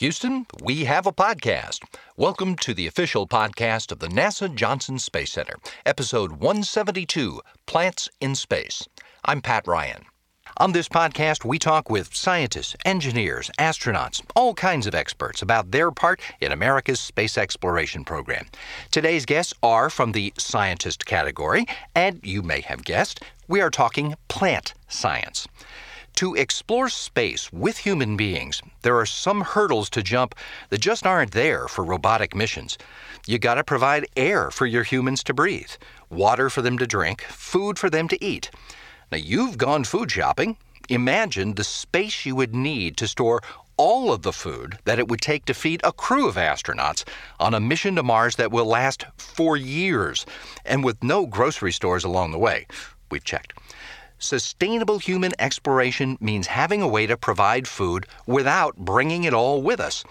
Houston, we have a podcast. Welcome to the official podcast of the NASA Johnson Space Center, episode 172 Plants in Space. I'm Pat Ryan. On this podcast, we talk with scientists, engineers, astronauts, all kinds of experts about their part in America's space exploration program. Today's guests are from the scientist category, and you may have guessed, we are talking plant science. To explore space with human beings, there are some hurdles to jump that just aren't there for robotic missions. You gotta provide air for your humans to breathe, water for them to drink, food for them to eat. Now, you've gone food shopping. Imagine the space you would need to store all of the food that it would take to feed a crew of astronauts on a mission to Mars that will last for years and with no grocery stores along the way. We've checked. Sustainable human exploration means having a way to provide food without bringing it all with us.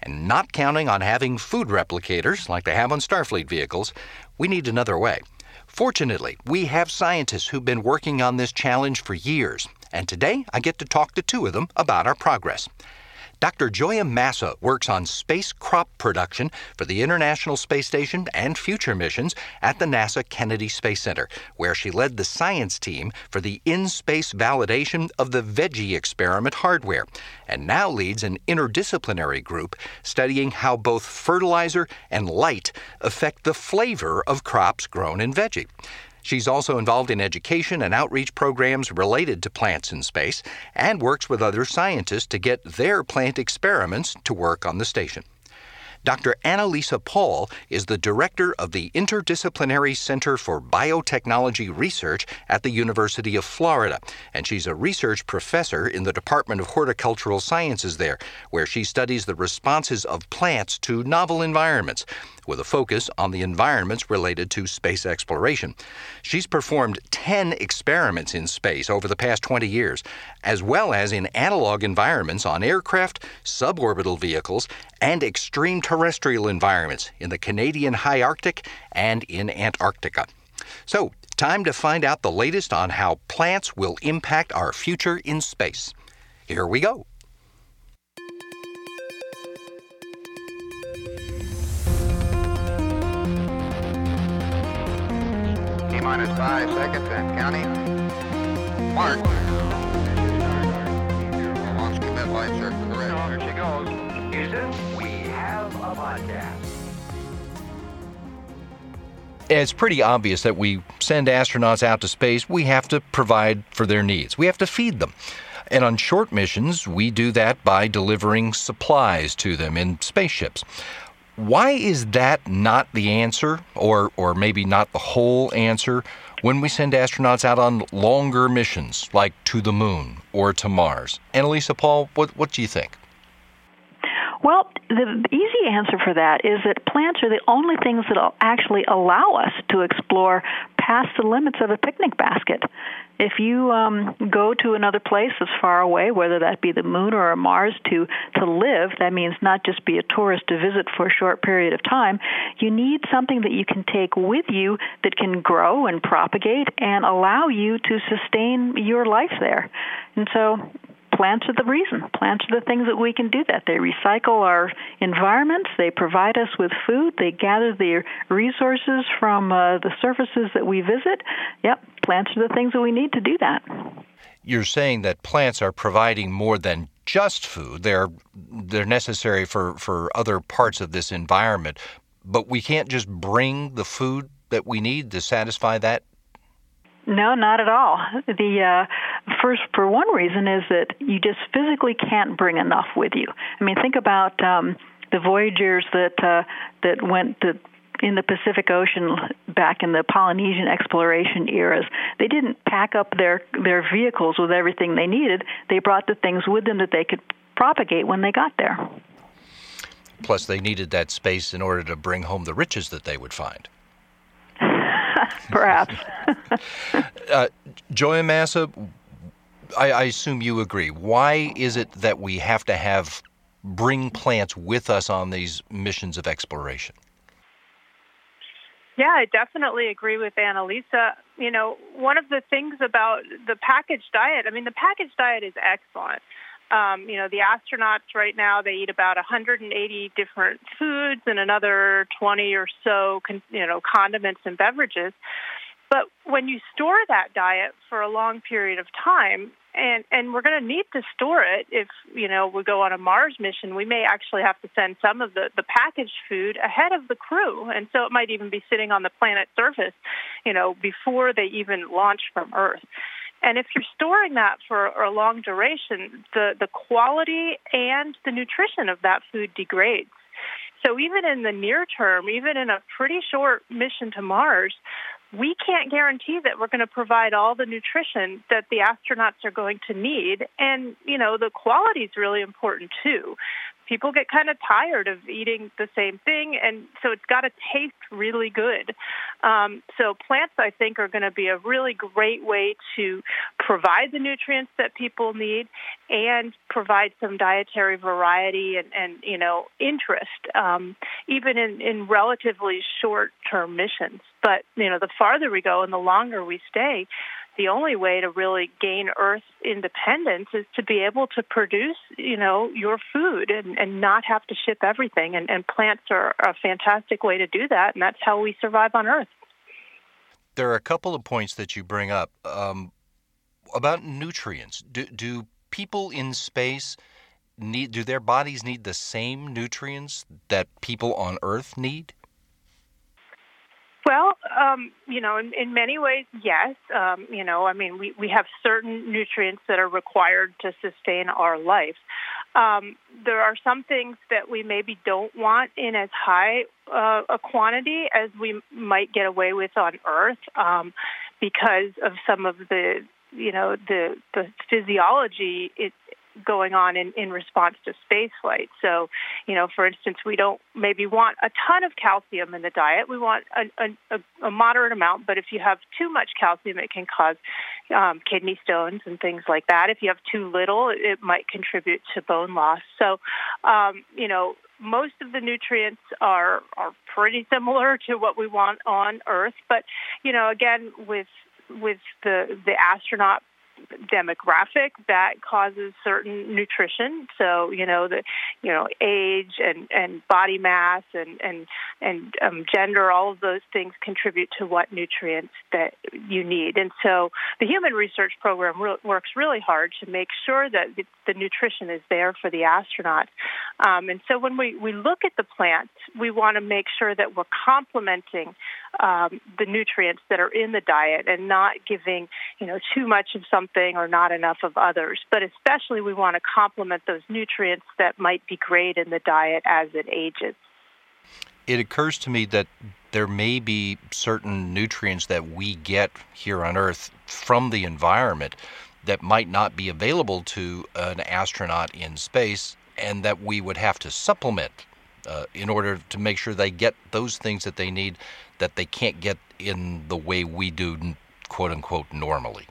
And not counting on having food replicators like they have on Starfleet vehicles, we need another way. Fortunately, we have scientists who've been working on this challenge for years, and today I get to talk to two of them about our progress. Dr. Gioia Massa works on space crop production for the International Space Station and future missions at the NASA Kennedy Space Center, where she led the science team for the in space validation of the Veggie experiment hardware, and now leads an interdisciplinary group studying how both fertilizer and light affect the flavor of crops grown in veggie. She's also involved in education and outreach programs related to plants in space and works with other scientists to get their plant experiments to work on the station. Dr. Anna-Lisa Paul is the director of the Interdisciplinary Center for Biotechnology Research at the University of Florida, and she's a research professor in the Department of Horticultural Sciences there, where she studies the responses of plants to novel environments with a focus on the environments related to space exploration. She's performed 10 experiments in space over the past 20 years, as well as in analog environments on aircraft, suborbital vehicles, and extreme terrestrial environments in the Canadian high Arctic and in Antarctica. So, time to find out the latest on how plants will impact our future in space. Here we go. Minus five seconds and counting. Mark. Launch commit light circle correct. Here she goes. Houston, we have a podcast. It's pretty obvious that we send astronauts out to space, we have to provide for their needs. We have to feed them. And on short missions, we do that by delivering supplies to them in spaceships. Why is that not the answer, or, or maybe not the whole answer, when we send astronauts out on longer missions, like to the moon or to Mars? Anna-Lisa Paul, what, what do you think? Well, the easy answer for that is that plants are the only things that will actually allow us to explore past the limits of a picnic basket. If you um, go to another place that's far away, whether that be the moon or Mars, to to live, that means not just be a tourist to visit for a short period of time. You need something that you can take with you that can grow and propagate and allow you to sustain your life there. And so plants are the reason. Plants are the things that we can do that. They recycle our environments, they provide us with food, they gather the resources from uh, the surfaces that we visit. Yep, plants are the things that we need to do that. You're saying that plants are providing more than just food. They're they're necessary for, for other parts of this environment, but we can't just bring the food that we need to satisfy that no, not at all. The uh, first, for one reason, is that you just physically can't bring enough with you. I mean, think about um, the voyagers that uh, that went to in the Pacific Ocean back in the Polynesian exploration eras. They didn't pack up their their vehicles with everything they needed. They brought the things with them that they could propagate when they got there. Plus, they needed that space in order to bring home the riches that they would find. Perhaps. uh, Gioia Massa, I, I assume you agree. Why is it that we have to have bring plants with us on these missions of exploration? Yeah, I definitely agree with Anna-Lisa. You know, one of the things about the packaged diet, I mean, the packaged diet is excellent, Um, you know, the astronauts right now they eat about 180 different foods and another 20 or so, con- you know, condiments and beverages. But when you store that diet for a long period of time, and and we're going to need to store it if you know we go on a Mars mission. We may actually have to send some of the the packaged food ahead of the crew, and so it might even be sitting on the planet's surface, you know, before they even launch from Earth. And if you're storing that for a long duration, the the quality and the nutrition of that food degrades. So even in the near term, even in a pretty short mission to Mars, we can't guarantee that we're going to provide all the nutrition that the astronauts are going to need. And, you know, the quality is really important too people get kind of tired of eating the same thing, and so it's got to taste really good. Um, so plants, I think, are going to be a really great way to provide the nutrients that people need and provide some dietary variety and, and you know interest, um, even in, in relatively short-term missions. But you know, the farther we go and the longer we stay, the only way to really gain earth independence is to be able to produce you know your food and, and not have to ship everything. And, and plants are a fantastic way to do that and that's how we survive on earth. There are a couple of points that you bring up um, about nutrients. Do, do people in space need do their bodies need the same nutrients that people on earth need um, you know, in, in many ways, yes. Um, you know, I mean, we, we have certain nutrients that are required to sustain our life. Um, there are some things that we maybe don't want in as high uh, a quantity as we might get away with on Earth um, because of some of the you know the the physiology it, going on in, in response to space flight. So, you know, for instance, we don't maybe want a ton of calcium in the diet. We want a, a, a moderate amount, but if you have too much calcium, it can cause um, kidney stones and things like that. If you have too little, it might contribute to bone loss. So, um, you know, most of the nutrients are are pretty similar to what we want on Earth, but you know, again, with with the the astronaut demographic that causes certain nutrition. So you know the you know age and and body mass and and and um, gender, all of those things contribute to what nutrients that you need. And so the Human Research Program re- works really hard to make sure that the, the nutrition is there for the astronaut Um, and so when we we look at the plants, we want to make sure that we're complementing um, the nutrients that are in the diet and not giving you know too much of something or not enough of others. But especially we want to complement those nutrients that might degrade in the diet as it ages. It occurs to me that there may be certain nutrients that we get here on Earth from the environment that might not be available to an astronaut in space and that we would have to supplement uh, in order to make sure they get those things that they need that they can't get in the way we do, quote unquote, normally.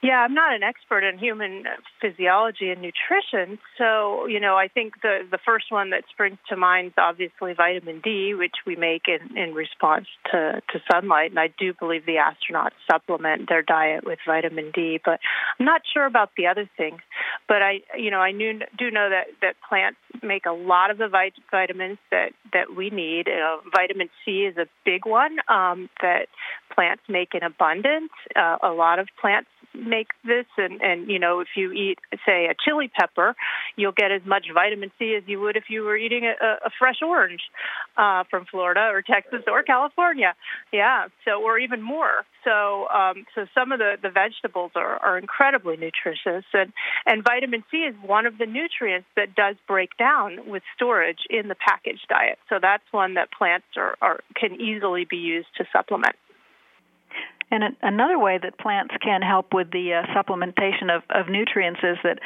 Yeah, I'm not an expert in human physiology and nutrition, so you know I think the the first one that springs to mind is obviously vitamin D, which we make in in response to to sunlight, and I do believe the astronauts supplement their diet with vitamin D, but I'm not sure about the other things. But I you know I knew, do know that that plants make a lot of the vit- vitamins that that we need. Uh, vitamin C is a big one um, that plants make in abundance. Uh, a lot of plants make this and and you know if you eat say a chili pepper you'll get as much vitamin c as you would if you were eating a, a fresh orange uh, from florida or texas or california. Yeah so or even more. So um, so some of the the vegetables are, are incredibly nutritious and and vitamin c is one of the nutrients that does break down with storage in the packaged diet. So that's one that plants are, are can easily be used to supplement and another way that plants can help with the uh, supplementation of, of nutrients is that,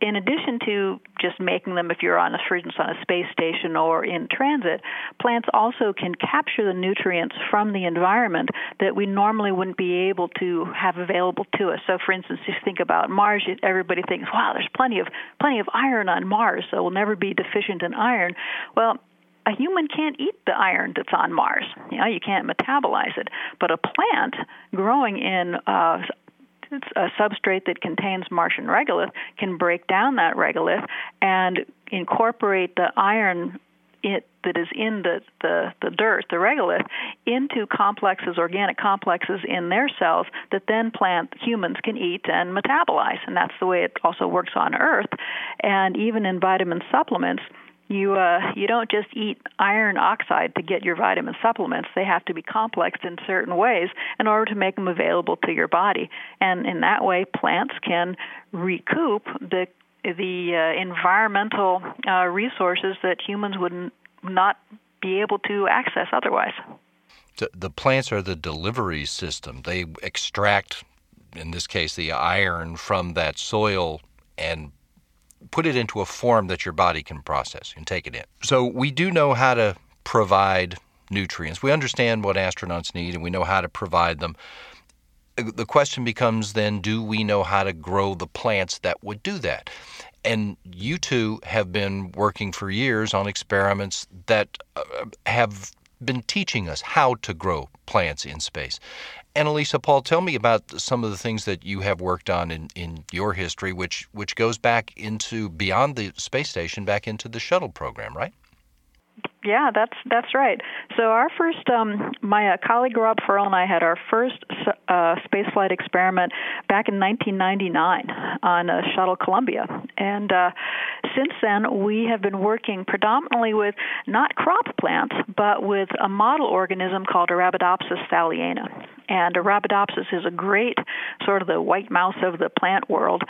in addition to just making them if you're on a, for instance, on a space station or in transit, plants also can capture the nutrients from the environment that we normally wouldn't be able to have available to us. So, for instance, if you think about Mars, everybody thinks, "Wow, there's plenty of plenty of iron on Mars, so we'll never be deficient in iron." Well, a human can't eat the iron that's on Mars. You know, you can't metabolize it. But a plant growing in uh, a substrate that contains Martian regolith can break down that regolith and incorporate the iron it, that is in the, the, the dirt, the regolith, into complexes, organic complexes in their cells that then plant humans can eat and metabolize. And that's the way it also works on Earth. And even in vitamin supplements, you uh, you don't just eat iron oxide to get your vitamin supplements. They have to be complexed in certain ways in order to make them available to your body. And in that way, plants can recoup the the uh, environmental uh, resources that humans would not not be able to access otherwise. The, the plants are the delivery system. They extract, in this case, the iron from that soil and put it into a form that your body can process and take it in. So we do know how to provide nutrients. We understand what astronauts need and we know how to provide them. The question becomes then do we know how to grow the plants that would do that? And you two have been working for years on experiments that uh, have been teaching us how to grow plants in space. Anna-Lisa Paul, tell me about some of the things that you have worked on in, in your history, which which goes back into beyond the space station, back into the shuttle program, right? Yeah, that's that's right. So our first, um, my uh, colleague Rob Ferl and I had our first uh, spaceflight experiment back in 1999 on uh, shuttle Columbia, and uh, since then we have been working predominantly with not crop plants, but with a model organism called Arabidopsis thaliana. And Arabidopsis is a great sort of the white mouse of the plant world,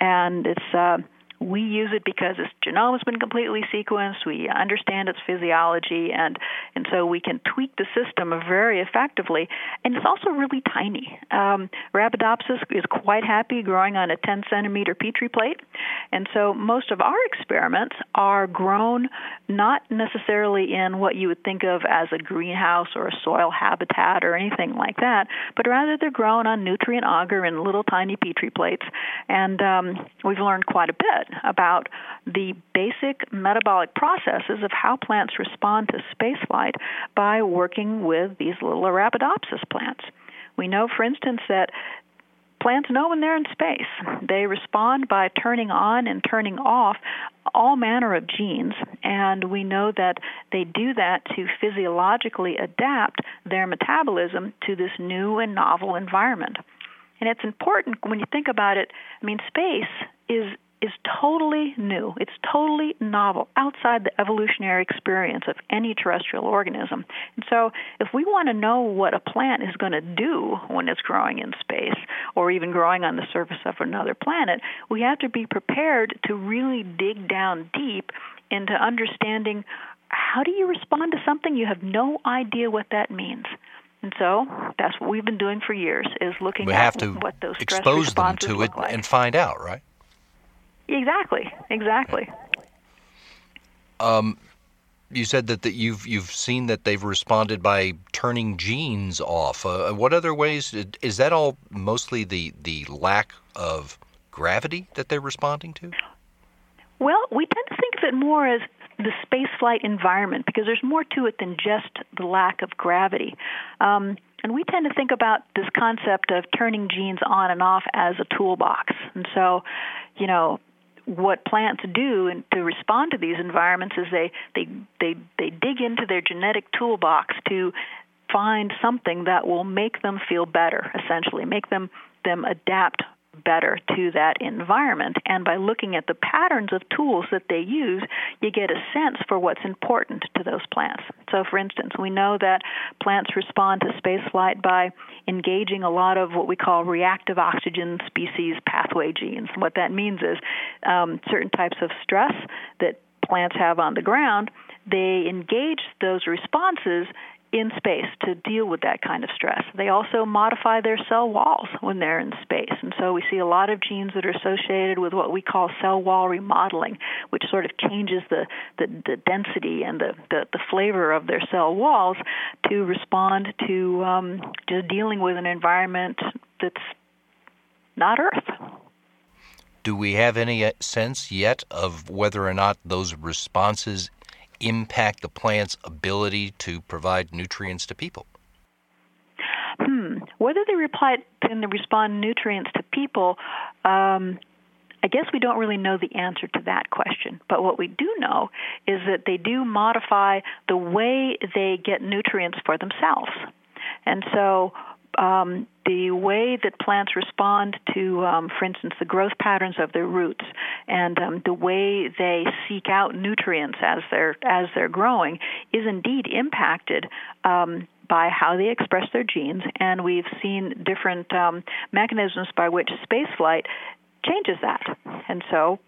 and it's uh, we use it because its genome has been completely sequenced. We understand its physiology, and and so we can tweak the system very effectively. And it's also really tiny. Um, is quite happy growing on a 10 centimeter petri plate, and so most of our experiments are grown not necessarily in what you would think of as a greenhouse or a soil habitat or anything like that, but rather they're grown on nutrient agar in little tiny petri plates. And um, we've learned quite a bit about the basic metabolic processes of how plants respond to spaceflight by working with these little Arabidopsis plants. We know, for instance, that plants know when they're in space. They respond by turning on and turning off all manner of genes, and we know that they do that to physiologically adapt their metabolism to this new and novel environment. And it's important when you think about it. I mean, space is is totally new. It's totally novel, outside the evolutionary experience of any terrestrial organism. And so, if we want to know what a plant is going to do when it's growing in space or even growing on the surface of another planet, we have to be prepared to really dig down deep into understanding how do you respond to something you have no idea what that means. And so that's what we've been doing for years is looking we at have to what those stress expose them responses to it like. and find out, right? Exactly, exactly. Um, you said that, that you've you've seen that they've responded by turning genes off. Uh, what other ways is that all mostly the the lack of gravity that they're responding to? Well, we tend to think of it more as the spaceflight environment because there's more to it than just the lack of gravity. Um, and we tend to think about this concept of turning genes on and off as a toolbox. And so, you know, what plants do and to respond to these environments is they they they they dig into their genetic toolbox to find something that will make them feel better essentially make them them adapt better to that environment. And by looking at the patterns of tools that they use, you get a sense for what's important to those plants. So, for instance, we know that plants respond to spaceflight by engaging a lot of what we call reactive oxygen species pathway genes. What that means is um, certain types of stress that plants have on the ground, they engage those responses in space to deal with that kind of stress. They also modify their cell walls when they're in space. And so we see a lot of genes that are associated with what we call cell wall remodeling, which sort of changes the, the, the density and the, the, the, flavor of their cell walls to respond to um, just dealing with an environment that's not Earth. Do we have any uh, sense yet of whether or not those responses impact the plant's ability to provide nutrients to people? Hmm. Whether they reply they respond nutrients to people, um, I guess we don't really know the answer to that question. But what we do know is that they do modify the way they get nutrients for themselves. And so um, the way that plants respond to, um, for instance, the growth patterns of their roots and um, the way they seek out nutrients as they're as they're growing is indeed impacted um, by how they express their genes, and we've seen different um, mechanisms by which spaceflight changes that. And so,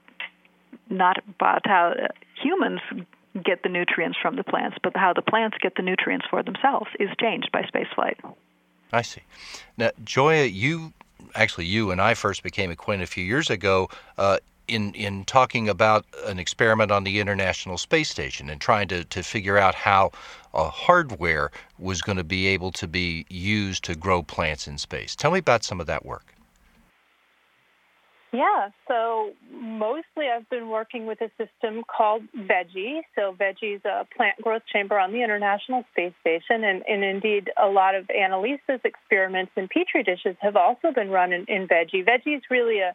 not about how humans get the nutrients from the plants, but how the plants get the nutrients for themselves is changed by spaceflight. I see. Now, Gioia, you actually you and I first became acquainted a few years ago uh, in in talking about an experiment on the International Space Station and trying to to figure out how uh, hardware was going to be able to be used to grow plants in space. Tell me about some of that work. Yeah, so mostly I've been working with a system called Veggie. So Veggie is a plant growth chamber on the International Space Station, and, and indeed a lot of Anna-Lisa's experiments in petri dishes have also been run in, in Veggie. Veggie is really a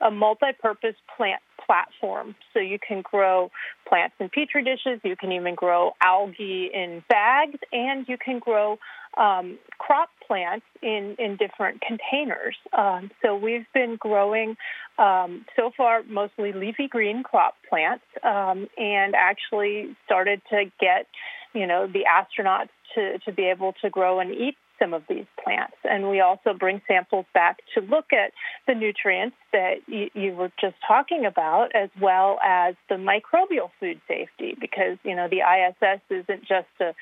a multi-purpose plant platform. So you can grow plants in petri dishes, you can even grow algae in bags, and you can grow um, crop plants in, in different containers. Um, so we've been growing um, so far mostly leafy green crop plants um, and actually started to get, you know, the astronauts to, to be able to grow and eat some of these plants. And we also bring samples back to look at the nutrients that you, you, were just talking about, as well as the microbial food safety, because, you know, the ISS isn't just a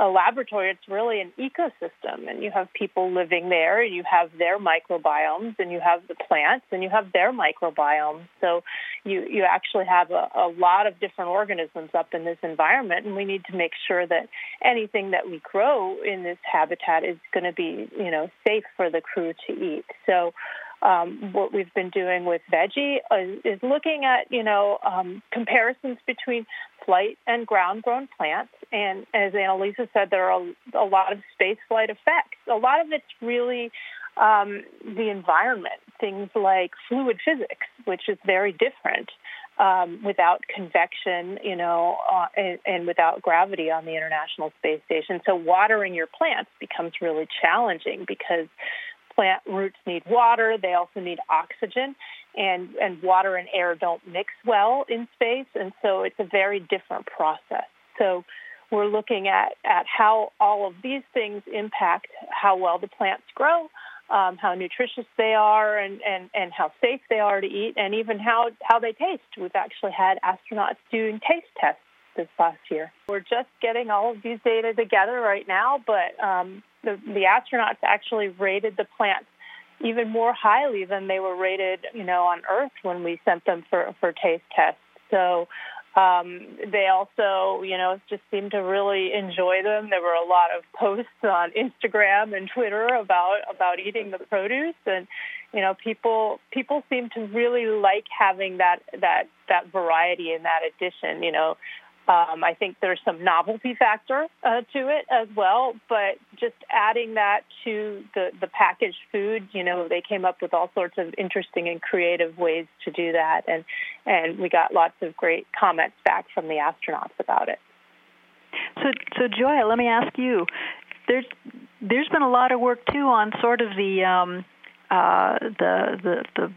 a laboratory, it's really an ecosystem, and you have people living there, and you have their microbiomes, and you have the plants, and you have their microbiomes. So you you actually have a, a lot of different organisms up in this environment, and we need to make sure that anything that we grow in this habitat is going to be you know safe for the crew to eat. So um, what we've been doing with veggie is, is looking at you know um, comparisons between flight and ground grown plants. And as Anna-Lisa said, there are a, a lot of space flight effects. A lot of it's really um, the environment, things like fluid physics, which is very different. Um, without convection, you know, uh, and, and, without gravity on the International Space Station. So watering your plants becomes really challenging because plant roots need water. They also need oxygen, and and water and air don't mix well in space, and so it's a very different process. So we're looking at at how all of these things impact how well the plants grow. Um, how nutritious they are and, and, and how safe they are to eat, and even how, how they taste. We've actually had astronauts doing taste tests this last year. We're just getting all of these data together right now, but um, the, the astronauts actually rated the plants even more highly than they were rated, you know, on Earth when we sent them for for taste tests. So um, they also, you know, just seemed to really enjoy them. There were a lot of posts on Instagram and Twitter about about eating the produce, and you know, people people seem to really like having that that that variety and that addition. You know, um, I think there's some novelty factor uh, to it as well, but just adding that to the, the packaged food, you know, they came up with all sorts of interesting and creative ways to do that, and and we got lots of great comments back from the astronauts about it. So, so Gioia, let me ask you. There's there's been a lot of work too on sort of the um, uh, the the the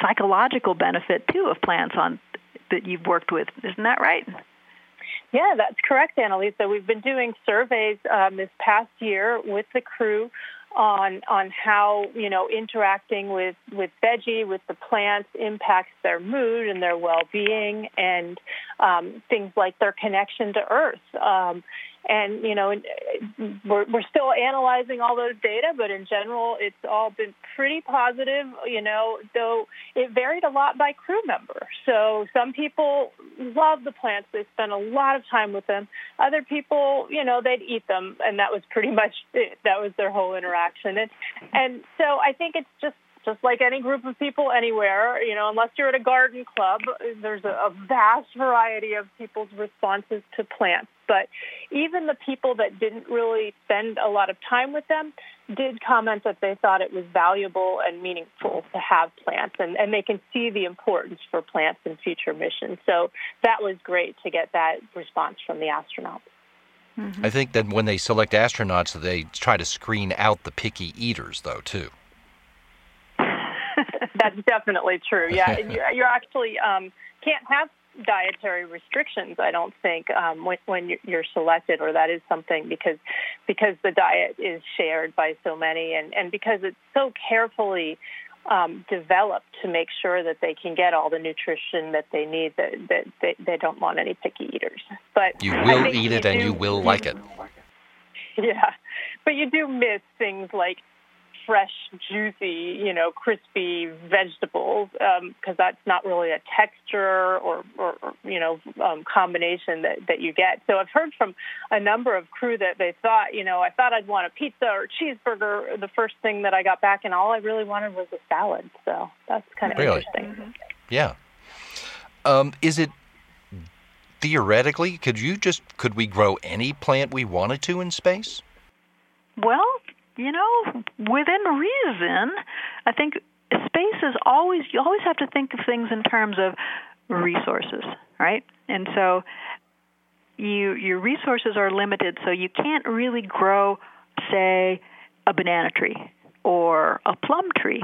psychological benefit too of plants on that you've worked with. Isn't that right? Yeah, that's correct, Anna-Lisa. We've been doing surveys um, this past year with the crew on on how you know interacting with with veggie with the plants impacts their mood and their well-being and um, things like their connection to earth um, and you know uh, we're we're still analyzing all those data but in general it's all been pretty positive you know though it varied a lot by crew member. So some people love the plants. They spend a lot of time with them. Other people you know they'd eat them and that was pretty much it. that was their whole interaction. And and so i think it's just just like any group of people anywhere, you know, unless you're at a garden club, there's a, a vast variety of people's responses to plants. But even the people that didn't really spend a lot of time with them, did comment that they thought it was valuable and meaningful to have plants, and, and they can see the importance for plants in future missions. So that was great to get that response from the astronauts. Mm-hmm. I think that when they select astronauts, they try to screen out the picky eaters, though, too. That's definitely true. Yeah, you're, you're actually um, can't have dietary restrictions. I don't think um, when, when you're selected, or that is something because because the diet is shared by so many, and and because it's so carefully um, developed to make sure that they can get all the nutrition that they need. That that they, they don't want any picky eaters. But you will eat it, and you will like it. Yeah, but you do miss things like fresh, juicy, you know, crispy vegetables because um, that's not really a texture or, or, or you know, um, combination that, that you get. So I've heard from a number of crew that they thought, you know, I thought I'd want a pizza or a cheeseburger the first thing that I got back, and all I really wanted was a salad. So that's kind of really? interesting. Mm-hmm. Yeah. Um, is it theoretically could you just could we grow any plant we wanted to in space? Well, you know, within reason, I think space is always, you always have to think of things in terms of resources, right? And so you, your resources are limited, so you can't really grow, say, a banana tree or a plum tree.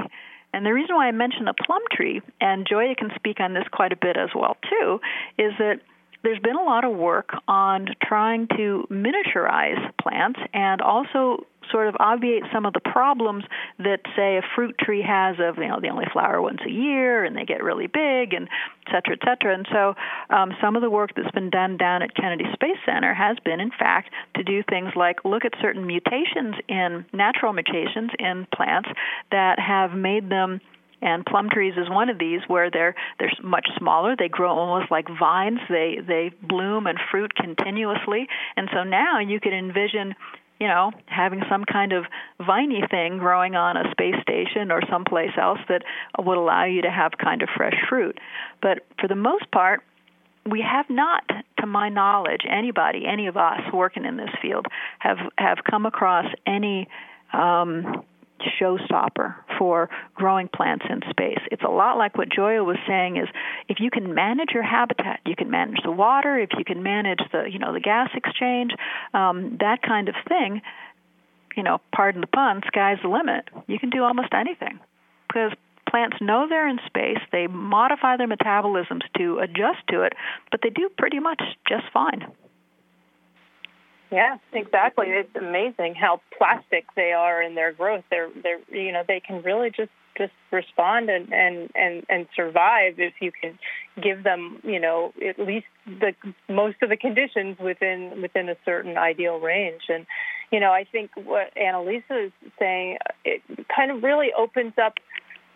And the reason why I mention a plum tree, and Gioia can speak on this quite a bit as well too, is that there's been a lot of work on trying to miniaturize plants and also sort of obviate some of the problems that say a fruit tree has of you know they only flower once a year and they get really big and et cetera, et cetera. And so um, some of the work that's been done down at Kennedy Space Center has been, in fact, to do things like look at certain mutations in natural mutations in plants that have made them and plum trees is one of these where they're they're much smaller. They grow almost like vines. They they bloom and fruit continuously. And so now you could envision you know, having some kind of viney thing growing on a space station or someplace else that would allow you to have kind of fresh fruit. But for the most part, we have not, to my knowledge, anybody, any of us working in this field, have have come across any um, showstopper for growing plants in space. It's a lot like what Gioia was saying is if you can manage your habitat, you can manage the water, if you can manage the, you know, the gas exchange, um, that kind of thing, you know, pardon the pun, sky's the limit. You can do almost anything because plants know they're in space. They modify their metabolisms to adjust to it, but they do pretty much just fine. Yeah, exactly. It's amazing how plastic they are in their growth. They're they're you know they can really just just respond and and and and survive if you can give them you know at least the most of the conditions within within a certain ideal range and you know I think what Anna-Lisa is saying it kind of really opens up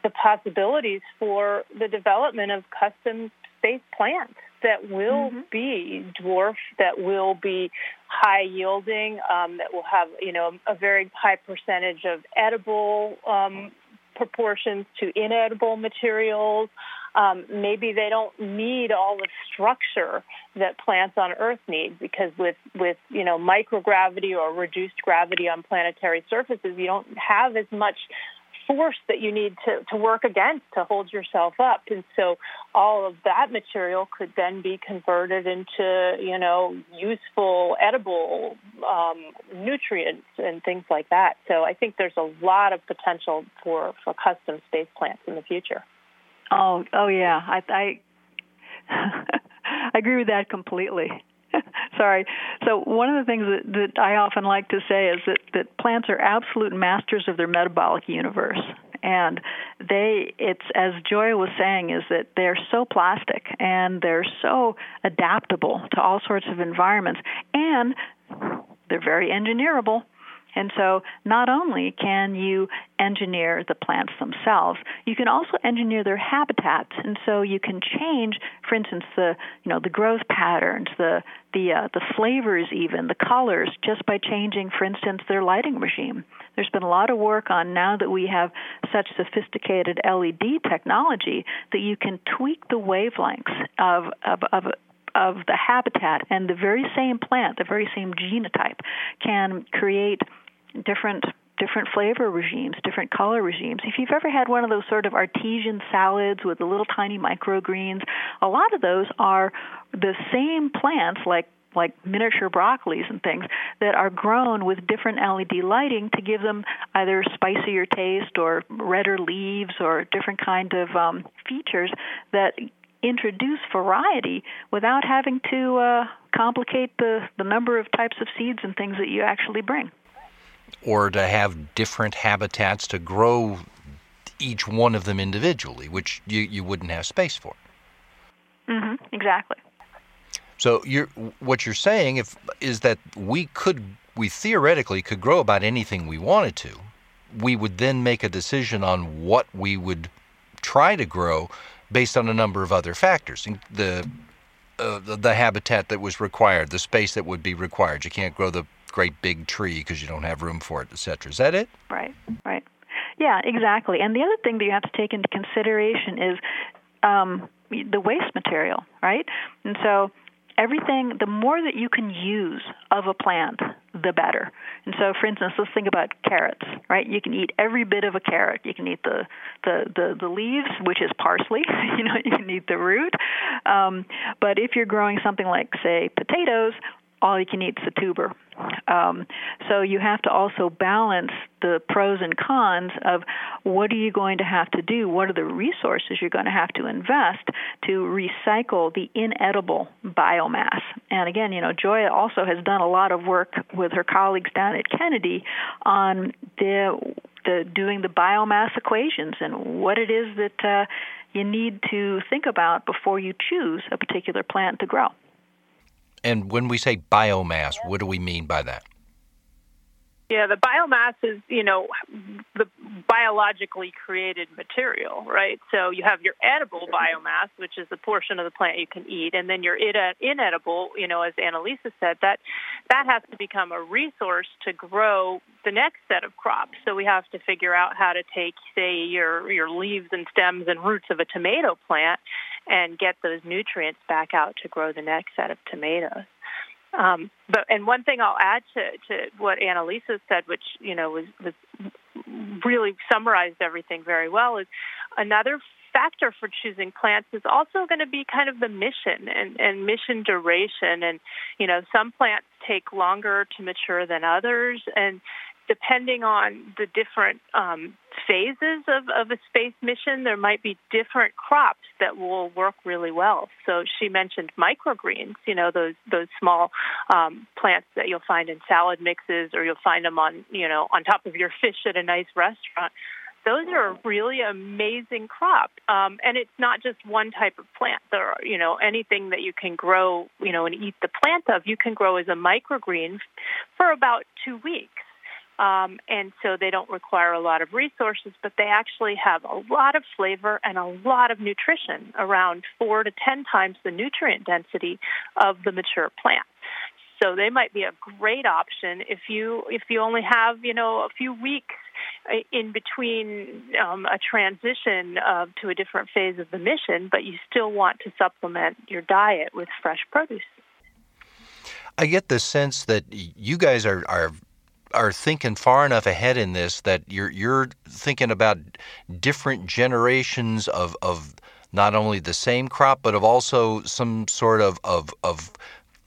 the possibilities for the development of custom space plants that will mm-hmm. be dwarf, that will be high yielding, um, that will have you know a very high percentage of edible um, proportions to inedible materials. Um, maybe they don't need all the structure that plants on Earth need because with with you know microgravity or reduced gravity on planetary surfaces, you don't have as much force that you need to, to work against to hold yourself up. And so all of that material could then be converted into, you know, useful, edible um, nutrients and things like that. So I think there's a lot of potential for, for custom space plants in the future. Oh, oh yeah. I, I, I agree with that completely. Sorry. So one of the things that, that I often like to say is that, that plants are absolute masters of their metabolic universe. And they, it's as joy was saying, is that they're so plastic and they're so adaptable to all sorts of environments, and they're very engineerable. And so not only can you engineer the plants themselves, you can also engineer their habitats. And so you can change, for instance, the you know the growth patterns, the the uh, the flavors, even the colors, just by changing, for instance, their lighting regime. There's been a lot of work on now that we have such sophisticated LED technology that you can tweak the wavelengths of of, of of the habitat and the very same plant, the very same genotype, can create different different flavor regimes, different color regimes. If you've ever had one of those sort of artesian salads with the little tiny microgreens, a lot of those are the same plants like like miniature broccolis and things that are grown with different LED lighting to give them either spicier taste or redder leaves or different kind of um, features that introduce variety without having to uh, complicate the, the number of types of seeds and things that you actually bring. Or to have different habitats to grow each one of them individually, which you, you wouldn't have space for. Mm-hmm, exactly. So you're, what you're saying if, is that we could, we theoretically could grow about anything we wanted to. We would then make a decision on what we would try to grow based on a number of other factors. The, uh, the, the habitat that was required, the space that would be required. You can't grow the great big tree because you don't have room for it, etc. Is that it? Right. Right. Yeah, exactly. And the other thing that you have to take into consideration is um, the waste material, right? And so everything, the more that you can use of a plant, the better. And so, for instance, let's think about carrots, right? You can eat every bit of a carrot. You can eat the the the, the leaves, which is parsley. you know, you can eat the root. Um, but if you're growing something like, say, potatoes, all you can eat is a tuber. Um, so you have to also balance the pros and cons of what are you going to have to do, what are the resources you're going to have to invest to recycle the inedible biomass. And again, you know, Gioia also has done a lot of work with her colleagues down at Kennedy on the the doing the biomass equations and what it is that uh, you need to think about before you choose a particular plant to grow. And when we say biomass, what do we mean by that? Yeah, the biomass is, you know, the biologically created material, right? So you have your edible biomass, which is the portion of the plant you can eat, and then your inedible, you know, as Anna-Lisa said, that that has to become a resource to grow the next set of crops. So we have to figure out how to take, say, your your leaves and stems and roots of a tomato plant and get those nutrients back out to grow the next set of tomatoes. Um, but and one thing I'll add to, to what Anna-Lisa said, which you know was, was really summarized everything very well, is another factor for choosing plants is also going to be kind of the mission and, and mission duration. And you know, some plants take longer to mature than others, and depending on the different um, phases of, of a space mission, there might be different crops that will work really well. So she mentioned microgreens, you know, those those small um, plants that you'll find in salad mixes, or you'll find them on, you know, on top of your fish at a nice restaurant. Those are a really amazing crop, um, and it's not just one type of plant. There, are, you know, anything that you can grow, you know, and eat the plant of, you can grow as a microgreen for about two weeks. Um, and so they don't require a lot of resources, but they actually have a lot of flavor and a lot of nutrition, around four to ten times the nutrient density of the mature plant. So they might be a great option if you if you only have you know a few weeks in between um, a transition uh, to a different phase of the mission, but you still want to supplement your diet with fresh produce. I get the sense that you guys are, are are thinking far enough ahead in this that you're you're thinking about different generations of of not only the same crop but of also some sort of of of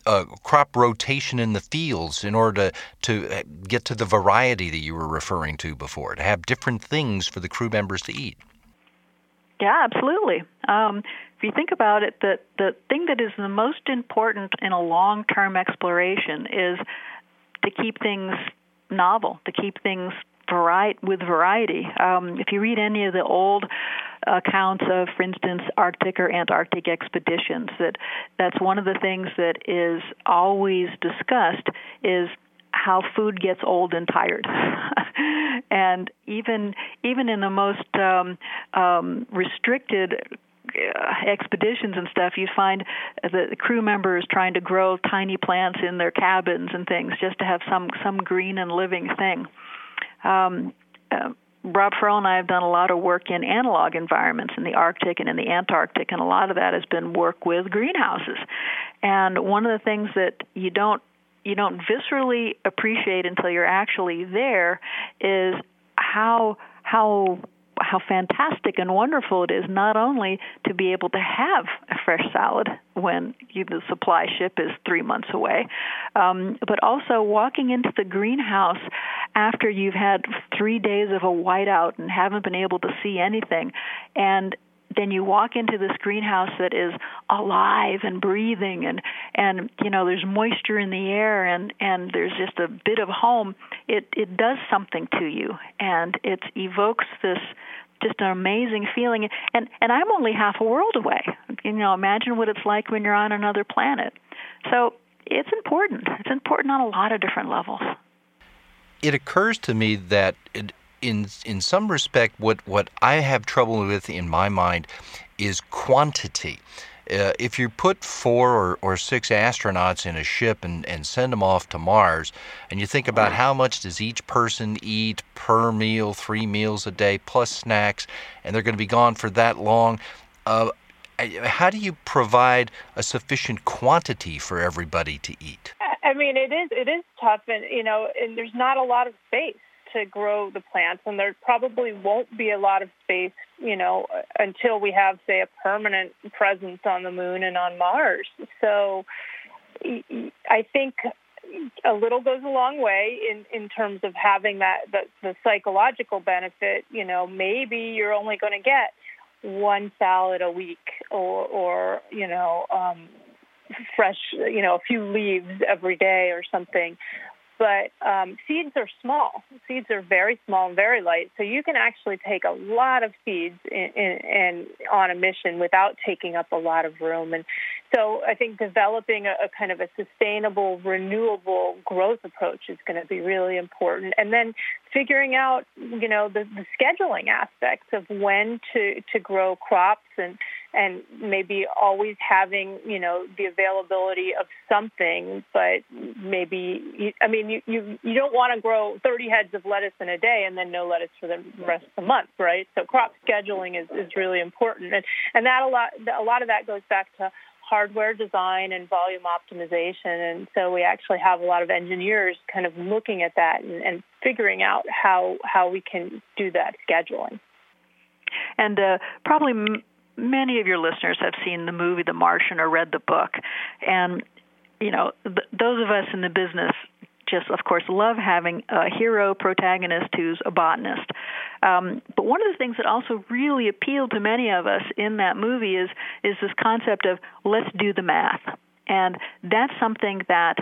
uh, crop rotation in the fields in order to, to get to the variety that you were referring to before, to have different things for the crew members to eat. Yeah, absolutely. Um, if you think about it, the the thing that is the most important in a long-term exploration is to keep things novel to keep things variety with variety. Um, if you read any of the old accounts of, for instance, Arctic or Antarctic expeditions, that that's one of the things that is always discussed is how food gets old and tired. and even even in the most um, um, restricted expeditions and stuff, you find the crew members trying to grow tiny plants in their cabins and things just to have some some green and living thing. Um, uh, Rob Ferl and I have done a lot of work in analog environments in the Arctic and in the Antarctic, and a lot of that has been work with greenhouses. And one of the things that you don't you don't viscerally appreciate until you're actually there is how how how fantastic and wonderful it is not only to be able to have a fresh salad when you, the supply ship is three months away, um, but also walking into the greenhouse after you've had three days of a whiteout and haven't been able to see anything, and then you walk into this greenhouse that is alive and breathing and and you know there's moisture in the air and and there's just a bit of home. It it does something to you and it evokes this just an amazing feeling. And and I'm only half a world away. You know imagine what it's like when you're on another planet. So it's important. It's important on a lot of different levels. It occurs to me that it, in in some respect, what what I have trouble with in my mind is quantity. Uh, if you put four or, or six astronauts in a ship and, and send them off to Mars, and you think about how much does each person eat per meal, three meals a day plus snacks, and they're going to be gone for that long, uh, how do you provide a sufficient quantity for everybody to eat? I mean, it is it is tough, and you know, and there's not a lot of space to grow the plants, and there probably won't be a lot of space, you know, until we have, say, a permanent presence on the moon and on Mars. So I think a little goes a long way in in terms of having that the, the psychological benefit. You know, maybe you're only going to get one salad a week, or or you know. Um, fresh, you know, a few leaves every day or something but um, seeds are small. Seeds are very small and very light, so you can actually take a lot of seeds in, in, in, on a mission without taking up a lot of room. And so I think developing a, a kind of a sustainable, renewable growth approach is going to be really important. And then figuring out, you know, the, the scheduling aspects of when to, to grow crops and and maybe always having you know the availability of something but maybe i mean you you, you don't want to grow 30 heads of lettuce in a day and then no lettuce for the rest of the month right so crop scheduling is, is really important and and that a lot a lot of that goes back to hardware design and volume optimization. And so we actually have a lot of engineers kind of looking at that and, and figuring out how, how we can do that scheduling. And uh, probably m- many of your listeners have seen the movie The Martian or read the book. And, you know, th- those of us in the business just, of course, love having a hero protagonist who's a botanist. Um, but one of the things that also really appealed to many of us in that movie is is this concept of let's do the math, and that's something that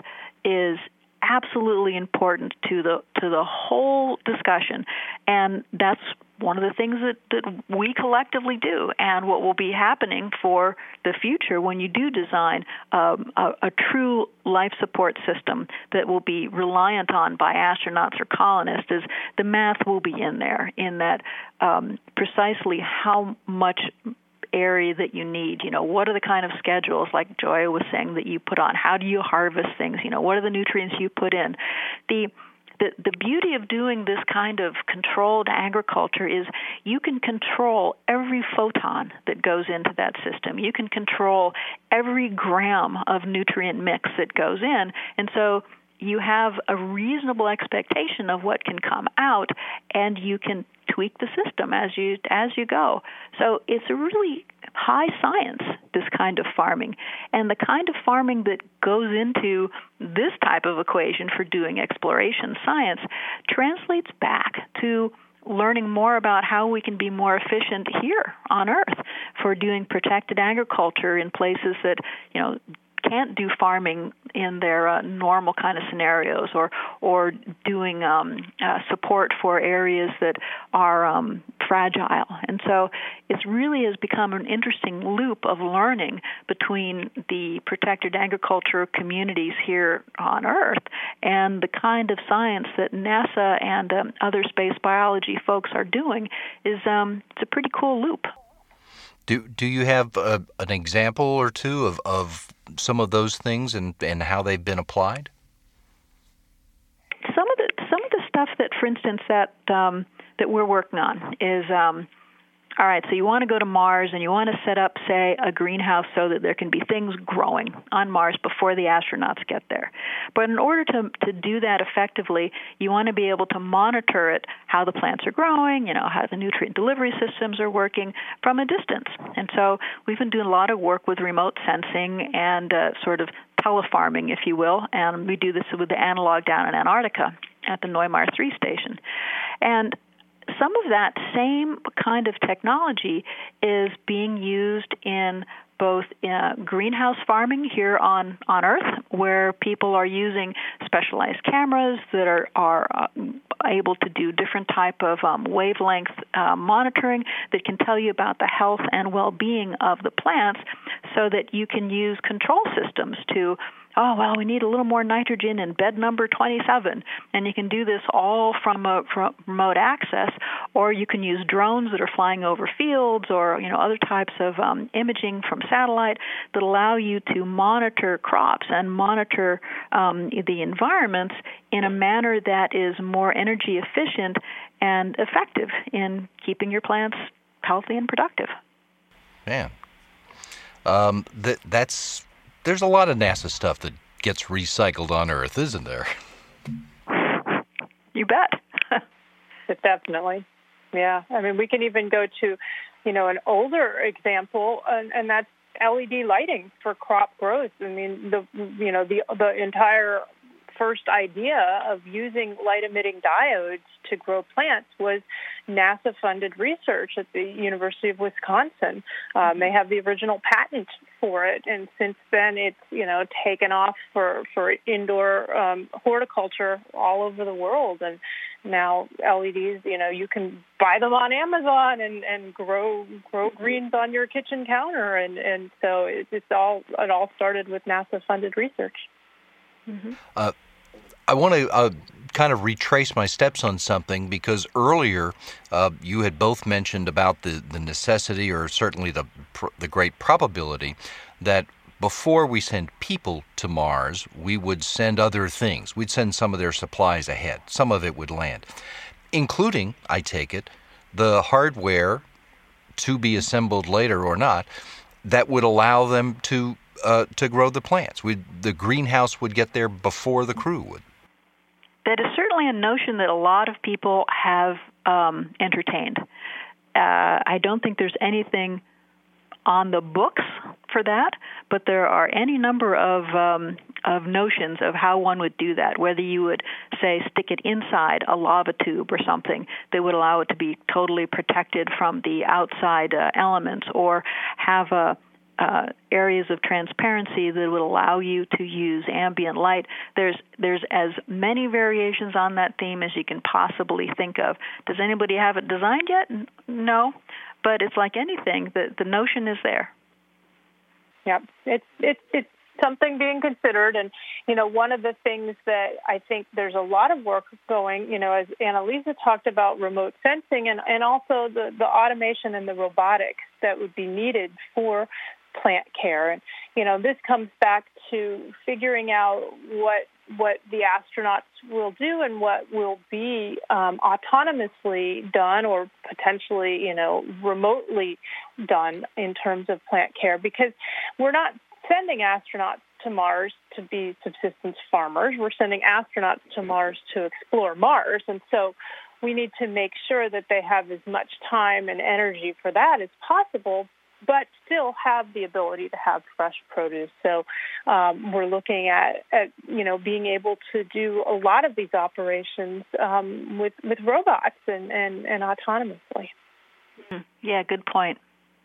is absolutely important to the to the whole discussion and that's one of the things that, that we collectively do and what will be happening for the future when you do design um, a, a, true life support system that will be reliant on by astronauts or colonists is the math will be in there in that um, precisely how much area that you need. You know, what are the kind of schedules, like Gioia was saying, that you put on? How do you harvest things? You know, what are the nutrients you put in? The the, the beauty of doing this kind of controlled agriculture is you can control every photon that goes into that system. You can control every gram of nutrient mix that goes in. And so you have a reasonable expectation of what can come out and you can tweak the system as you as you go. So it's a really high science this kind of farming. And the kind of farming that goes into this type of equation for doing exploration science translates back to learning more about how we can be more efficient here on earth for doing protected agriculture in places that you know can't do farming in their uh, normal kind of scenarios or or doing um, uh, support for areas that are um, fragile. And so it really has become an interesting loop of learning between the protected agriculture communities here on earth and the kind of science that NASA and um, other space biology folks are doing is um, it's a pretty cool loop. Do do you have a, an example or two of, of some of those things and, and how they've been applied? Some of the some of the stuff that, for instance, that um, that we're working on is um, all right, so you want to go to Mars and you want to set up, say, a greenhouse so that there can be things growing on Mars before the astronauts get there. But in order to, to do that effectively, you want to be able to monitor it, how the plants are growing, you know, how the nutrient delivery systems are working from a distance. And so we've been doing a lot of work with remote sensing and uh, sort of telefarming, if you will, and we do this with the analog down in Antarctica at the Neumayer 3 station. And some of that same kind of technology is being used in both uh, greenhouse farming here on, on Earth, where people are using specialized cameras that are, are uh, able to do different type of um, wavelength uh, monitoring that can tell you about the health and well-being of the plants so that you can use control systems to oh, well, we need a little more nitrogen in bed number 27. And you can do this all from, a, from remote access, or you can use drones that are flying over fields or, you know, other types of um, imaging from satellite that allow you to monitor crops and monitor um, the environments in a manner that is more energy efficient and effective in keeping your plants healthy and productive. Man, um, that that's there's a lot of NASA stuff that gets recycled on Earth, isn't there? You bet. Definitely. Yeah. I mean, we can even go to, you know, an older example, and, and that's LED lighting for crop growth. I mean, the you know the the entire first idea of using light emitting diodes to grow plants was NASA funded research at the University of Wisconsin. Um, they have the original patent for it, and since then it's you know taken off for for indoor um, horticulture all over the world, and now LEDs you know you can buy them on Amazon and and grow grow greens on your kitchen counter, and and so it, it's all it all started with NASA funded research. Mm-hmm. Uh, I want to uh, kind of retrace my steps on something because earlier uh, you had both mentioned about the, the necessity or certainly the, the great probability that before we send people to Mars, we would send other things. We'd send some of their supplies ahead. Some of it would land, including, I take it, the hardware to be assembled later or not that would allow them to uh, to grow the plants. we the greenhouse would get there before the crew would that is certainly a notion that a lot of people have um, entertained. Uh, I don't think there's anything on the books for that, but there are any number of um, of notions of how one would do that. Whether you would say stick it inside a lava tube or something that would allow it to be totally protected from the outside uh, elements, or have a uh, areas of transparency that would allow you to use ambient light. There's there's as many variations on that theme as you can possibly think of. Does anybody have it designed yet? No, but it's like anything. The the notion is there. Yeah, it's it's it's something being considered and you know one of the things that i think there's a lot of work going you know as Anna-Lisa talked about remote sensing and and also the the automation and the robotics that would be needed for plant care. And you know, this comes back to figuring out what what the astronauts will do and what will be um, autonomously done or potentially, you know, remotely done in terms of plant care because we're not sending astronauts to Mars to be subsistence farmers. We're sending astronauts to Mars to explore Mars. And so we need to make sure that they have as much time and energy for that as possible but still have the ability to have fresh produce. So um, we're looking at, at, you know, being able to do a lot of these operations um, with with robots and, and, and autonomously. Hmm. Yeah, good point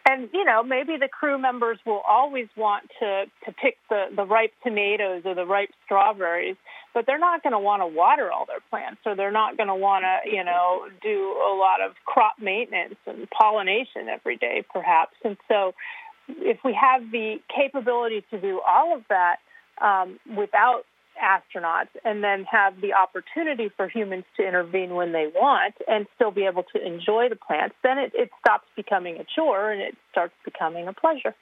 and you know maybe the crew members will always want to to pick the the ripe tomatoes or the ripe strawberries but they're not going to want to water all their plants or they're not going to want to you know do a lot of crop maintenance and pollination every day perhaps. And so if we have the capability to do all of that um, without astronauts and then have the opportunity for humans to intervene when they want and still be able to enjoy the plants, then it, it stops becoming a chore and it starts becoming a pleasure.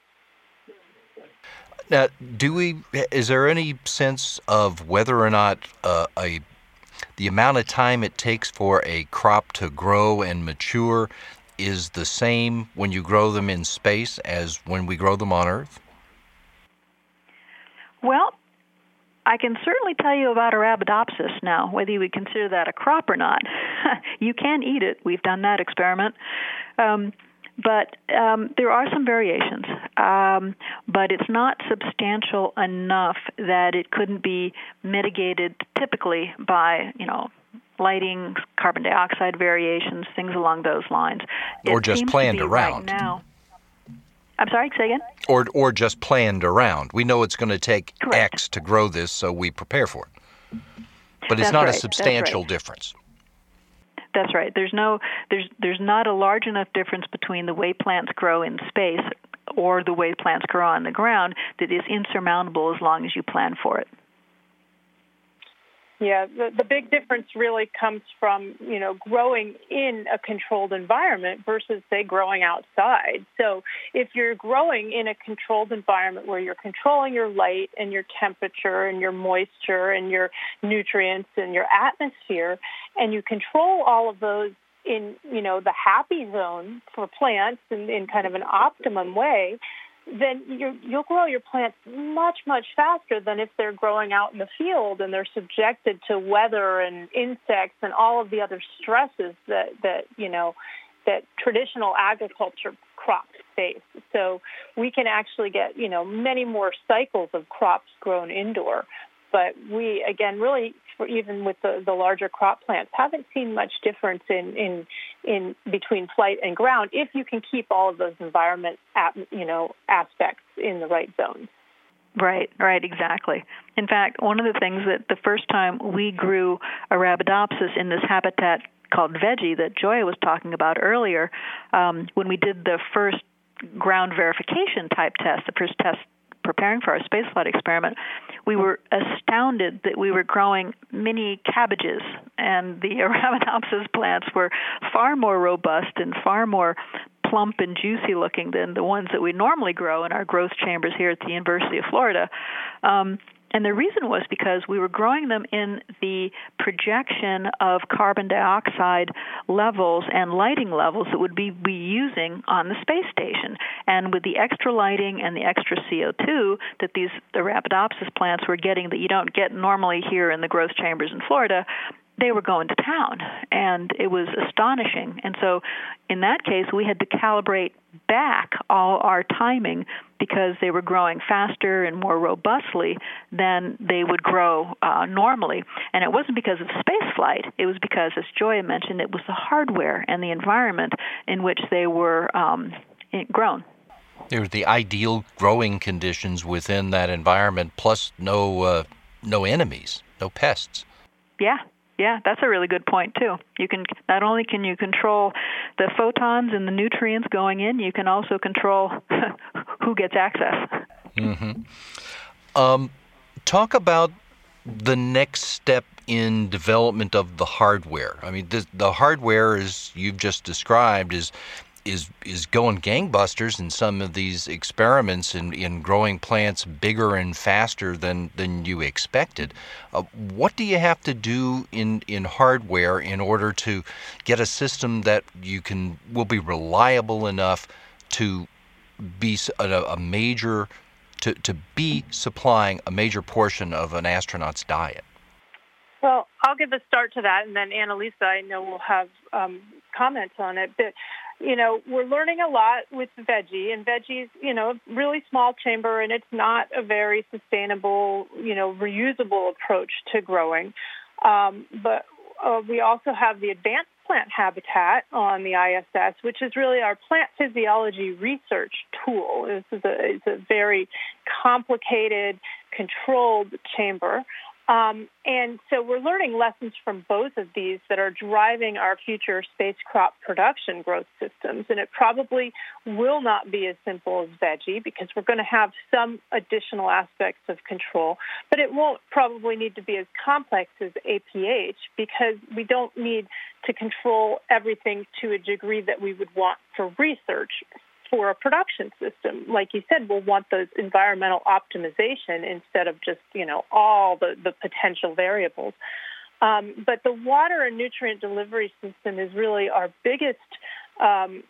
Now, do we? Is there any sense of whether or not uh, a the amount of time it takes for a crop to grow and mature is the same when you grow them in space as when we grow them on Earth? Well, I can certainly tell you about Arabidopsis now, whether you would consider that a crop or not. you can eat it. We've done that experiment. Um, but um, there are some variations, um, but it's not substantial enough that it couldn't be mitigated typically by, you know, lighting, carbon dioxide variations, things along those lines. Or it just planned around. Right now. I'm sorry, say again? Or, or just planned around. We know it's going to take Correct. X to grow this, so we prepare for it. But it's That's not right, a substantial right. difference. That's right. There's no there's there's not a large enough difference between the way plants grow in space or the way plants grow on the ground that is insurmountable as long as you plan for it. Yeah, the, the big difference really comes from, you know, growing in a controlled environment versus, say, growing outside. So if you're growing in a controlled environment where you're controlling your light and your temperature and your moisture and your nutrients and your atmosphere, and you control all of those in, you know, the happy zone for plants in, in kind of an optimum way, then you you'll grow your plants much much faster than if they're growing out in the field and they're subjected to weather and insects and all of the other stresses that that you know that traditional agriculture crops face. So we can actually get you know many more cycles of crops grown indoor. But we again really for even with the, the larger crop plants haven't seen much difference in, in in between flight and ground if you can keep all of those environment at, you know aspects in the right zones. Right, right, exactly. In fact, one of the things that the first time we grew Arabidopsis in this habitat called veggie that Gioia was talking about earlier, um, when we did the first ground verification type test, the first test preparing for our spaceflight experiment, we were astounded that we were growing mini cabbages, and the Arabidopsis plants were far more robust and far more plump and juicy looking than the ones that we normally grow in our growth chambers here at the University of Florida. Um, and the reason was because we were growing them in the projection of carbon dioxide levels and lighting levels that would be, be using on the space station. And with the extra lighting and the extra CO2 that these the Arabidopsis plants were getting that you don't get normally here in the growth chambers in Florida, they were going to town and it was astonishing and so in that case we had to calibrate back all our timing because they were growing faster and more robustly than they would grow uh, normally. And it wasn't because of space flight. It was because as Gioia mentioned it was the hardware and the environment in which they were um, grown. There's the ideal growing conditions within that environment, plus no uh, no enemies, no pests. yeah yeah, that's a really good point too. You can not only can you control the photons and the nutrients going in, you can also control who gets access. Mm-hmm. Um, talk about the next step in development of the hardware. I mean, the, the hardware, as you've just described, is is is going gangbusters in some of these experiments in, in growing plants bigger and faster than, than you expected. Uh, what do you have to do in, in hardware in order to get a system that you can will be reliable enough to be a, a major to, to be supplying a major portion of an astronaut's diet? Well, I'll give a start to that, and then Anna-Lisa, I know, will have um, comments on it. But you know, we're learning a lot with veggie, and veggie's, you know, really small chamber, and it's not a very sustainable, you know, reusable approach to growing. Um, but uh, we also have the advanced plant habitat on the ISS, which is really our plant physiology research tool. This is a, it's a very complicated, controlled chamber. Um, and so we're learning lessons from both of these that are driving our future space crop production growth systems. And it probably will not be as simple as veggie because we're going to have some additional aspects of control, but it won't probably need to be as complex as APH because we don't need to control everything to a degree that we would want for research for a production system. Like you said, we'll want those environmental optimization instead of just, you know, all the, the potential variables. Um, but the water and nutrient delivery system is really our biggest um,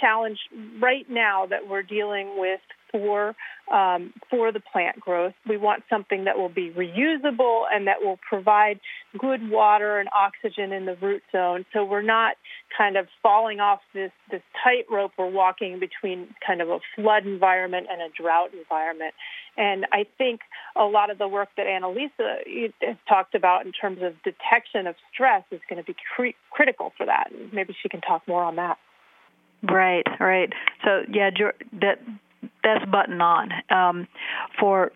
challenge right now that we're dealing with for um, for the plant growth. We want something that will be reusable and that will provide good water and oxygen in the root zone. So we're not kind of falling off this this tightrope we're walking between kind of a flood environment and a drought environment. And I think a lot of the work that Anna-Lisa has talked about in terms of detection of stress is going to be cr- critical for that. Maybe she can talk more on that. Right, right. So yeah, that that's button on. Um, for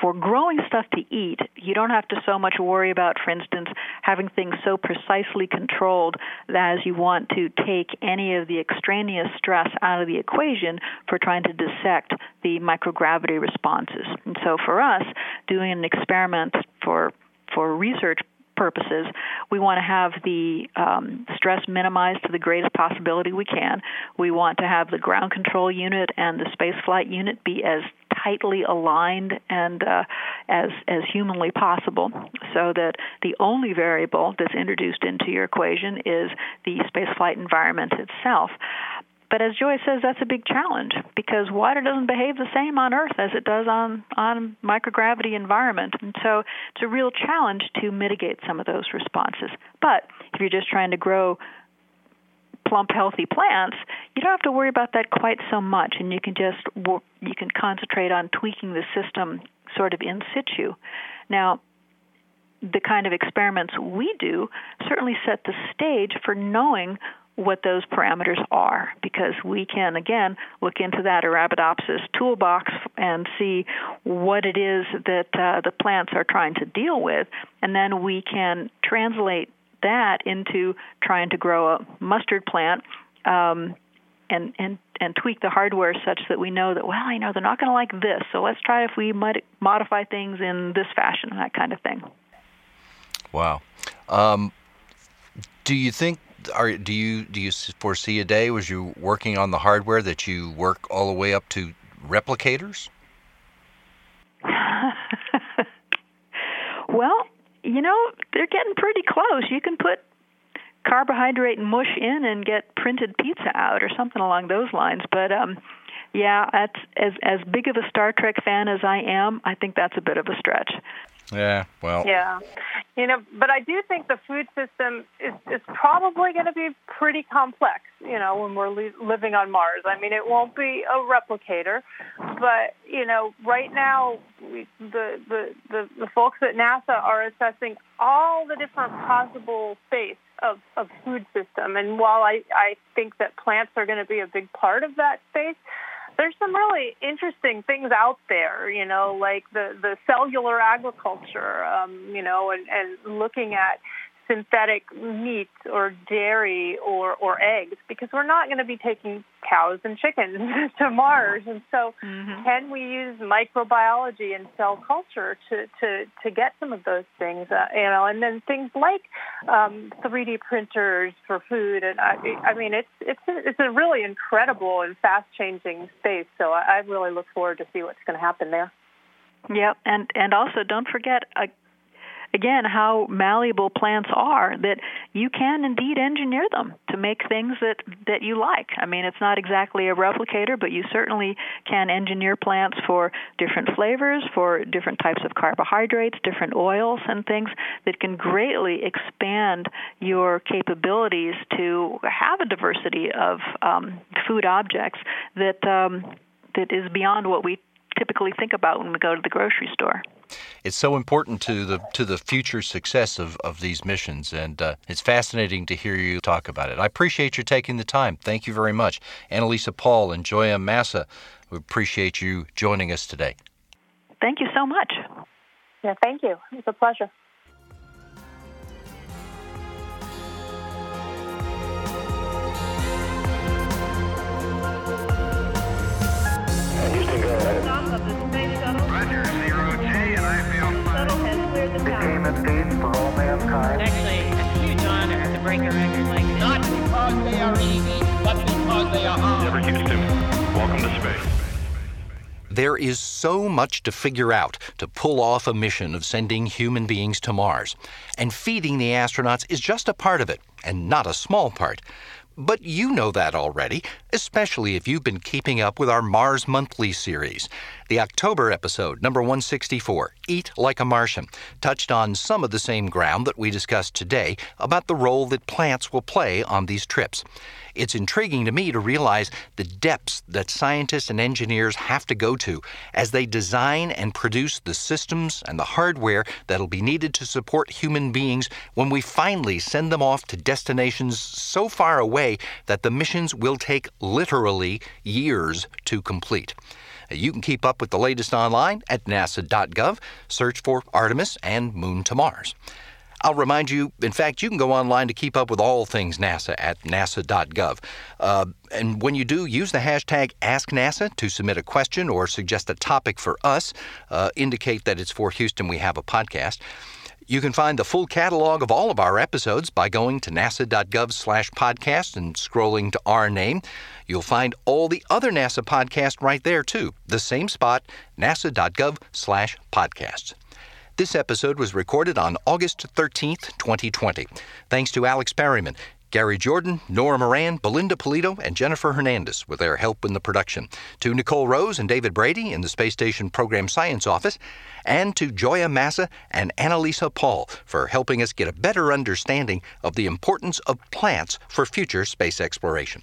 for growing stuff to eat, you don't have to so much worry about, for instance, having things so precisely controlled as you want to take any of the extraneous stress out of the equation for trying to dissect the microgravity responses. And so for us, doing an experiment for for research purposes, we want to have the um, stress minimized to the greatest possibility we can. We want to have the ground control unit and the space flight unit be as tightly aligned and uh, as as humanly possible, so that the only variable that's introduced into your equation is the spaceflight environment itself. But as Joy says, that's a big challenge because water doesn't behave the same on Earth as it does on on microgravity environment, and so it's a real challenge to mitigate some of those responses. But if you're just trying to grow plump, healthy plants, you don't have to worry about that quite so much, and you can just you can concentrate on tweaking the system sort of in situ. Now, the kind of experiments we do certainly set the stage for knowing what those parameters are because we can again look into that Arabidopsis toolbox and see what it is that uh, the plants are trying to deal with, and then we can translate that into trying to grow a mustard plant. Um, and, and and tweak the hardware such that we know that well, you know, they're not going to like this, so let's try if we might modify things in this fashion, and that kind of thing. Wow. Um, do you think are do you do you foresee a day was you working on the hardware that you work all the way up to replicators? well, you know they're getting pretty close. You can put carbohydrate mush in and get printed pizza out or something along those lines. But um, yeah, that's as as big of a Star Trek fan as I am. I think that's a bit of a stretch. Yeah, well. Yeah. You know, but I do think the food system is, is probably going to be pretty complex, you know, when we're li- living on Mars. I mean, it won't be a replicator, but, you know, right now, we, the, the, the, the folks at NASA are assessing all the different possible fates of, of food system. And while I, I think that plants are going to be a big part of that space, there's some really interesting things out there, you know, like the the cellular agriculture, um, you know, and, and looking at synthetic meat or dairy or, or eggs because we're not going to be taking cows and chickens to Mars. And so, mm-hmm. can we use microbiology and cell culture to, to, to get some of those things? Uh, you know, and then things like um, 3D printers for food. And I, I mean, it's it's a, it's a really incredible and fast changing space. So I, I really look forward to see what's going to happen there. Yep, and and also don't forget uh, again how malleable plants are that you can indeed engineer them to make things that that you like. I mean, it's not exactly a replicator, but you certainly can engineer plants for different flavors, for different types of carbohydrates, different oils and things that can greatly expand your capabilities to have a diversity of um, food objects that um, that is beyond what we typically think about when we go to the grocery store. It's so important to the to the future success of, of these missions, and uh, it's fascinating to hear you talk about it. I appreciate you taking the time. Thank you very much, Anna-Lisa Paul and Gioia Massa. We appreciate you joining us today. Thank you so much. Yeah, thank you. It's a pleasure. There is so much to figure out to pull off a mission of sending human beings to Mars. And feeding the astronauts is just a part of it, and not a small part. but you know that already, especially if you've been keeping up with our Mars Monthly series. The October episode, number 164, Eat Like a Martian, touched on some of the same ground that we discussed today about the role that plants will play on these trips. It's intriguing to me to realize the depths that scientists and engineers have to go to as they design and produce the systems and the hardware that'll be needed to support human beings when we finally send them off to destinations so far away that the missions will take literally years to complete. You can keep up with the latest online at nasa.gov. Search for Artemis and Moon to Mars. I'll remind you, in fact, you can go online to keep up with all things NASA at nasa.gov. Uh, and when you do, use the hashtag AskNASA to submit a question or suggest a topic for us. Uh, indicate that it's for Houston We Have a Podcast. You can find the full catalog of all of our episodes by going to nasa.gov slash podcast and scrolling to our name. You'll find all the other NASA podcasts right there, too. The same spot, nasa.gov slash podcasts. This episode was recorded on August 13th, 2020. Thanks to Alex Perryman, Gary Jordan, Nora Moran, Belinda Pulido, and Jennifer Hernandez with their help in the production. To Nicole Rose and David Brady in the Space Station Program Science Office. And to Gioia Massa and Anna-Lisa Paul for helping us get a better understanding of the importance of plants for future space exploration.